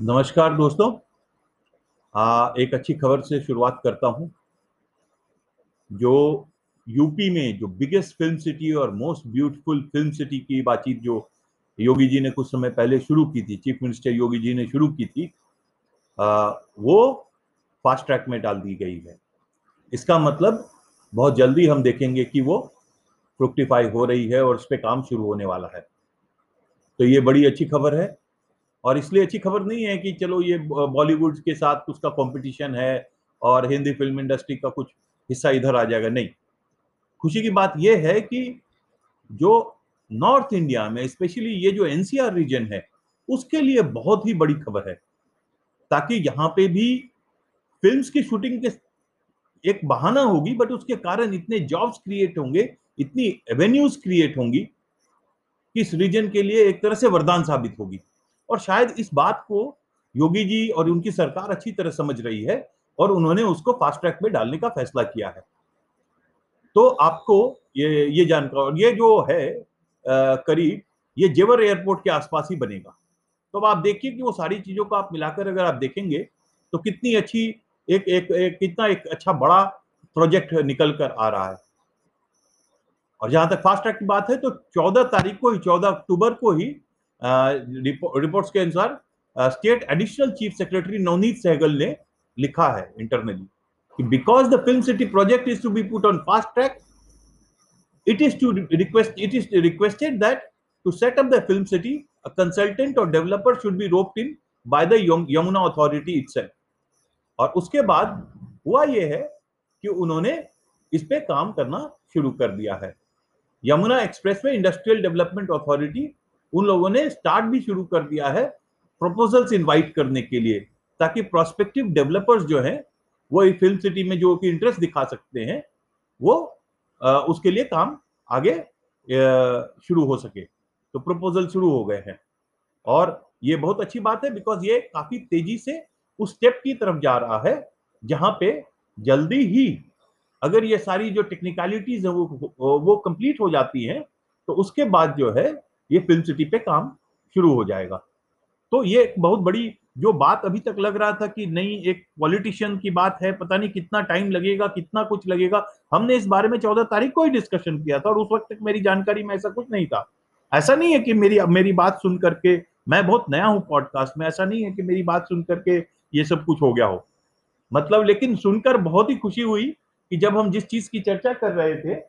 नमस्कार दोस्तों। आ, एक अच्छी खबर से शुरुआत करता हूँ। जो यूपी में जो बिगेस्ट फ़िल्म सिटी और मोस्ट ब्यूटीफुल फ़िल्म सिटी की बातचीत जो योगी जी ने कुछ समय पहले शुरू की थी चीफ मिनिस्टर योगी जी ने शुरू की थी आ, वो फास्ट ट्रैक में डाल दी गई है। इसका मतलब बहुत जल्दी हम देखेंगे कि वो फ्रुक्टिफाई हो रही है और उस पर काम शुरू होने वाला है। तो ये बड़ी अच्छी खबर है। और इसलिए अच्छी खबर नहीं है कि चलो ये बॉलीवुड के साथ उसका कंपटीशन है और हिंदी फ़िल्म इंडस्ट्री का कुछ हिस्सा इधर आ जाएगा। नहीं। खुशी की बात यह है कि जो नॉर्थ इंडिया में स्पेशली ये जो एनसीआर रीजन है, उसके लिए बहुत ही बड़ी खबर है। ताकि यहाँ पे भी फिल्म्स की शूटिंग के एक बहाना होगी बट उसके कारण इतने जॉब्स क्रिएट होंगे, इतनी एवेन्यूज क्रिएट होंगी कि इस रीजन के लिए एक तरह से वरदान साबित होगी। और शायद इस बात को योगी जी और उनकी सरकार अच्छी तरह समझ रही है और उन्होंने उसको फास्ट ट्रैक में डालने का फैसला किया है। तो आपको ये ये जानकर ये जो है करीब ये जेवर एयरपोर्ट के आसपास ही बनेगा। तो अब आप देखिए कि वो सारी चीज़ों को आप मिलाकर अगर आप देखेंगे तो कितनी अच्छी एक एक, एक कितना एक अच्छा बड़ा प्रोजेक्ट निकल कर आ रहा है। और जहाँ तक फास्ट ट्रैक की बात है तो 14 तारीख को ही 14 अक्टूबर को ही रिपोर्ट्स के अनुसार state additional chief secretary Navneet Sehgal ने लिखा है इंटरनली कि because the film city project is to be put on fast track it is to request, it is requested that to set up the film city, a consultant or developer should be roped in by the Yamuna authority itself. और उसके बाद हुआ यह है कि उन्होंने इस पे काम करना शुरू कर दिया है। यमुना एक्सप्रेस में इंडस्ट्रियल डेवलपमेंट अथॉरिटी उन लोगों ने स्टार्ट भी शुरू कर दिया है प्रपोजल्स इनवाइट करने के लिए ताकि प्रोस्पेक्टिव डेवलपर्स जो हैं वो फ़िल्म सिटी में जो कि इंटरेस्ट दिखा सकते हैं वो आ, उसके लिए काम आगे शुरू हो सके। तो प्रपोजल शुरू हो गए हैं। और ये बहुत अच्छी बात है बिकॉज़ ये काफ़ी तेज़ी से उस स्टेप की तरफ़ जा रहा है जहाँ पे जल्दी ही अगर ये सारी जो टेक्निकलिटीज है वो वो कंप्लीट हो जाती हैं तो उसके बाद जो है ये फ़िल्म सिटी पे काम शुरू हो जाएगा। तो ये बहुत बड़ी जो बात अभी तक लग रहा था कि नहीं, एक पॉलिटिशियन की बात है, पता नहीं कितना टाइम लगेगा, कितना कुछ लगेगा। हमने इस बारे में चौदह तारीख को ही डिस्कशन किया था और उस वक्त तक मेरी जानकारी में ऐसा कुछ नहीं था। ऐसा नहीं है कि मेरी मेरी बात सुन करके मैं बहुत नया हूँ पॉडकास्ट में, ऐसा नहीं है कि मेरी बात सुन करके ये सब कुछ हो गया हो। मतलब लेकिन सुनकर बहुत ही खुशी हुई कि जब हम जिस चीज़ की चर्चा कर रहे थे,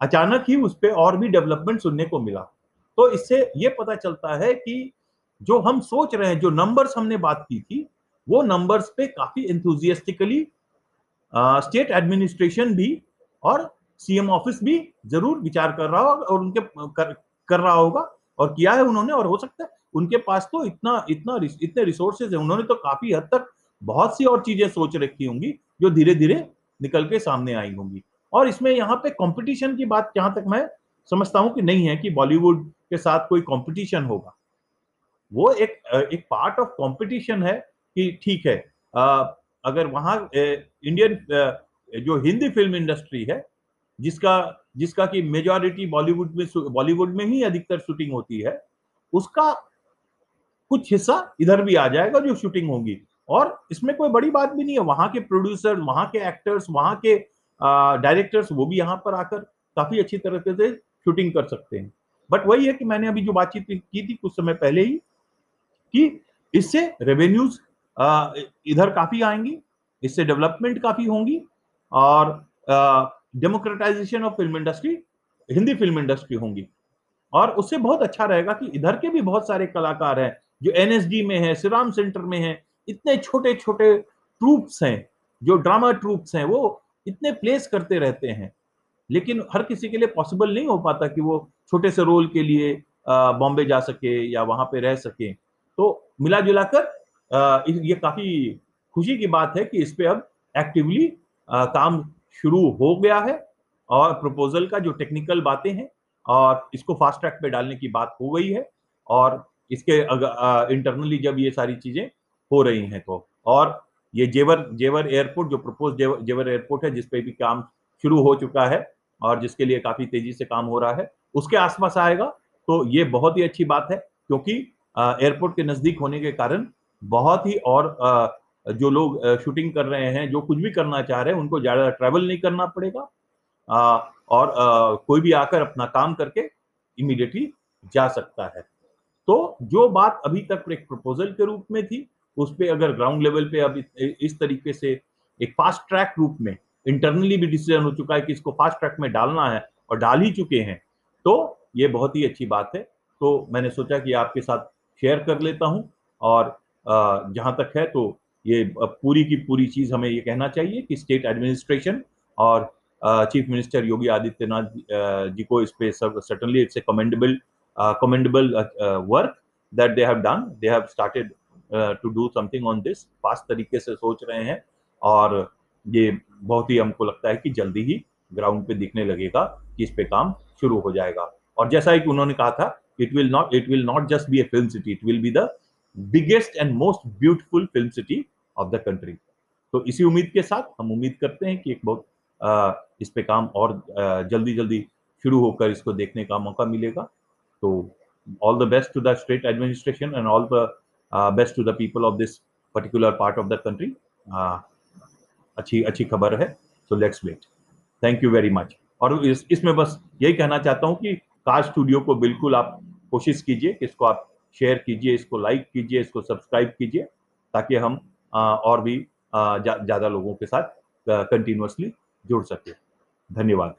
अचानक ही उस पर और भी डेवलपमेंट सुनने को मिला। तो इससे ये पता चलता है कि जो हम सोच रहे हैं जो नंबर्स हमने बात की थी वो नंबर्स पे काफ़ी एंथुजियास्टिकली स्टेट एडमिनिस्ट्रेशन भी और सीएम ऑफ़िस भी ज़रूर विचार कर रहा होगा और उनके कर, कर रहा होगा और किया है उन्होंने और हो सकता है उनके पास तो इतना इतना इतने रिसोर्सेज है उन्होंने तो काफ़ी हद तक बहुत सी और चीज़ें सोच रखी होंगी जो धीरे धीरे निकल के सामने आई होंगी। और इसमें यहाँ पे कंपटीशन की बात जहाँ तक मैं समझता हूँ कि नहीं है कि बॉलीवुड के साथ कोई कंपटीशन होगा। वो एक एक पार्ट ऑफ़ कंपटीशन है कि ठीक है अगर वहाँ इंडियन जो हिंदी फ़िल्म इंडस्ट्री है, जिसका जिसका कि मेजॉरिटी बॉलीवुड में बॉलीवुड में ही अधिकतर शूटिंग होती है, उसका कुछ हिस्सा इधर भी आ जाएगा जो शूटिंग होगी। और इसमें कोई बड़ी बात भी नहीं है, वहाँ के प्रोड्यूसर वहाँ के एक्टर्स वहाँ के डायरेक्टर्स वो भी यहाँ पर आकर काफ़ी अच्छी तरीके से शूटिंग कर सकते हैं। बट वही है कि मैंने अभी जो बातचीत की थी कुछ समय पहले ही, कि इससे रेवेन्यूज इधर काफ़ी आएँगी, इससे डेवलपमेंट काफ़ी होंगी, और democratization of film industry Hindi film industry होंगी। और उससे बहुत अच्छा रहेगा कि इधर के भी बहुत सारे कलाकार हैं, जो एनएसडी में है श्रीराम सेंटर में है, इतने छोटे छोटे ट्रूप्स हैं, जो ड्रामा ट्रूप्स हैं, वो इतने प्लेस करते रहते हैं। लेकिन हर किसी के लिए पॉसिबल नहीं हो पाता कि वो छोटे से रोल के लिए बॉम्बे जा सके या वहाँ पे रह सके। तो मिला जुलाकर ये काफ़ी खुशी की बात है कि इस पे अब एक्टिवली काम शुरू हो गया है और प्रपोजल का जो टेक्निकल बातें हैं और इसको फास्ट ट्रैक पे डालने की बात हो गई है और इसके इंटरनली जब ये सारी चीज़ें हो रही हैं तो। और ये जेवर जेवर एयरपोर्ट जो प्रपोज जेवर, जेवर एयरपोर्ट है जिसपे भी काम शुरू हो चुका है और जिसके लिए काफ़ी तेज़ी से काम हो रहा है, उसके आसपास आएगा। तो ये बहुत ही अच्छी बात है, क्योंकि एयरपोर्ट के नज़दीक होने के कारण बहुत ही और जो लोग शूटिंग कर रहे हैं, जो कुछ भी करना चाह रहे हैं, उनको ज़्यादा ट्रैवल नहीं करना पड़ेगा। और कोई भी आकर अपना काम करके इमीडिएटली जा सकता है। तो जो बात अभी तक एक प्रपोजल के रूप में थी, उस पर अगर ग्राउंड लेवल पे अब इस तरीके से एक फास्ट ट्रैक रूप में इंटरनली भी डिसीज़न हो चुका है कि इसको फास्ट ट्रैक में डालना है और डाल ही चुके हैं। तो ये बहुत ही अच्छी बात है। तो मैंने सोचा कि आपके साथ शेयर कर लेता हूँ और जहाँ तक है तो ये पूरी की पूरी चीज़ हमें ये कहना चाहिए कि स्टेट एडमिनिस्ट्रेशन और चीफ मिनिस्टर योगी आदित्यनाथ जी को इस पे certainly it's a commendable commendable work that they have done they have started to do something on this fast तरीके से सोच रहे हैं और ये बहुत ही हमको लगता है कि जल्दी ही ग्राउंड पे दिखने लगेगा कि इस पे काम शुरू हो जाएगा। और जैसा कि उन्होंने कहा था it will not it will not just be a film city it will be the biggest and most beautiful film city of the country तो इसी उम्मीद के साथ हम उम्मीद करते हैं कि एक बहुत इस पे काम और जल्दी जल्दी शुरू होकर इसको देखने का मौका मिलेगा। तो all the best to the state administration and all the best to the people of this particular part of the country अच्छी अच्छी खबर है so let's wait thank you very much और इस इसमें बस यही कहना चाहता हूँ कि कार स्टूडियो को बिल्कुल आप कोशिश कीजिए कि इसको आप शेयर कीजिए इसको लाइक कीजिए इसको सब्सक्राइब कीजिए ताकि हम आ, और भी ज़्यादा जा, लोगों के साथ कंटिन्यूसली जुड़ सके। धन्यवाद।